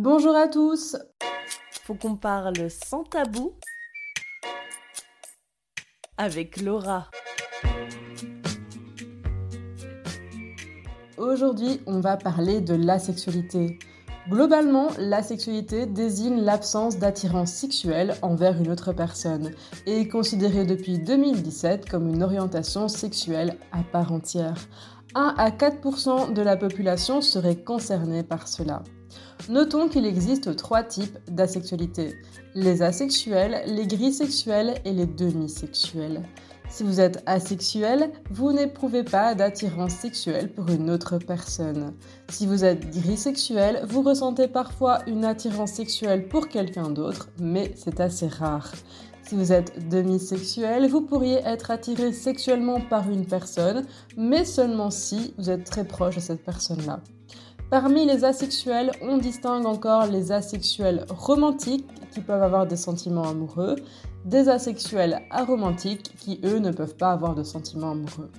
Bonjour à tous Faut qu'on parle sans tabou avec Laura. Aujourd'hui, on va parler de l'asexualité. Globalement, la sexualité désigne l'absence d'attirance sexuelle envers une autre personne et est considérée depuis 2017 comme une orientation sexuelle à part entière. 1 à 4% de la population serait concernée par cela. Notons qu'il existe trois types d'asexualité. Les asexuels, les gris sexuels et les demi-sexuels. Si vous êtes asexuel, vous n'éprouvez pas d'attirance sexuelle pour une autre personne. Si vous êtes gris sexuel, vous ressentez parfois une attirance sexuelle pour quelqu'un d'autre, mais c'est assez rare. Si vous êtes demi-sexuel, vous pourriez être attiré sexuellement par une personne, mais seulement si vous êtes très proche de cette personne-là. Parmi les asexuels, on distingue encore les asexuels romantiques qui peuvent avoir des sentiments amoureux, des asexuels aromantiques qui eux ne peuvent pas avoir de sentiments amoureux.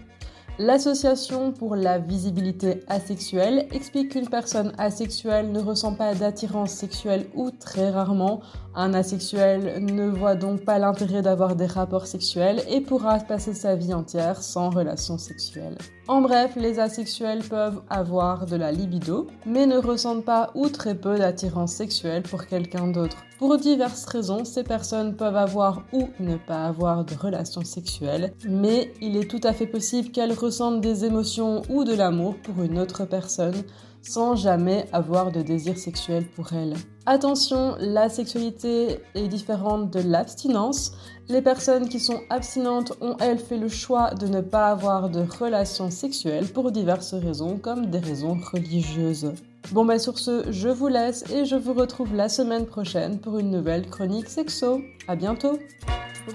L'Association pour la visibilité asexuelle explique qu'une personne asexuelle ne ressent pas d'attirance sexuelle ou très rarement. Un asexuel ne voit donc pas l'intérêt d'avoir des rapports sexuels et pourra passer sa vie entière sans relation sexuelle. En bref, les asexuels peuvent avoir de la libido, mais ne ressentent pas ou très peu d'attirance sexuelle pour quelqu'un d'autre. Pour diverses raisons, ces personnes peuvent avoir ou ne pas avoir de relations sexuelles, mais il est tout à fait possible qu'elles ressentent des émotions ou de l'amour pour une autre personne sans jamais avoir de désir sexuel pour elle. Attention, la sexualité est différente de l'abstinence. Les personnes qui sont abstinentes ont, elles, fait le choix de ne pas avoir de relations sexuelles pour diverses raisons, comme des raisons religieuses. Bon bah sur ce, je vous laisse et je vous retrouve la semaine prochaine pour une nouvelle chronique sexo. À bientôt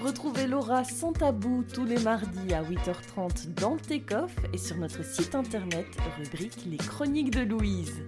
Retrouvez Laura sans tabou tous les mardis à 8h30 dans le Take-Off et sur notre site internet rubrique Les Chroniques de Louise.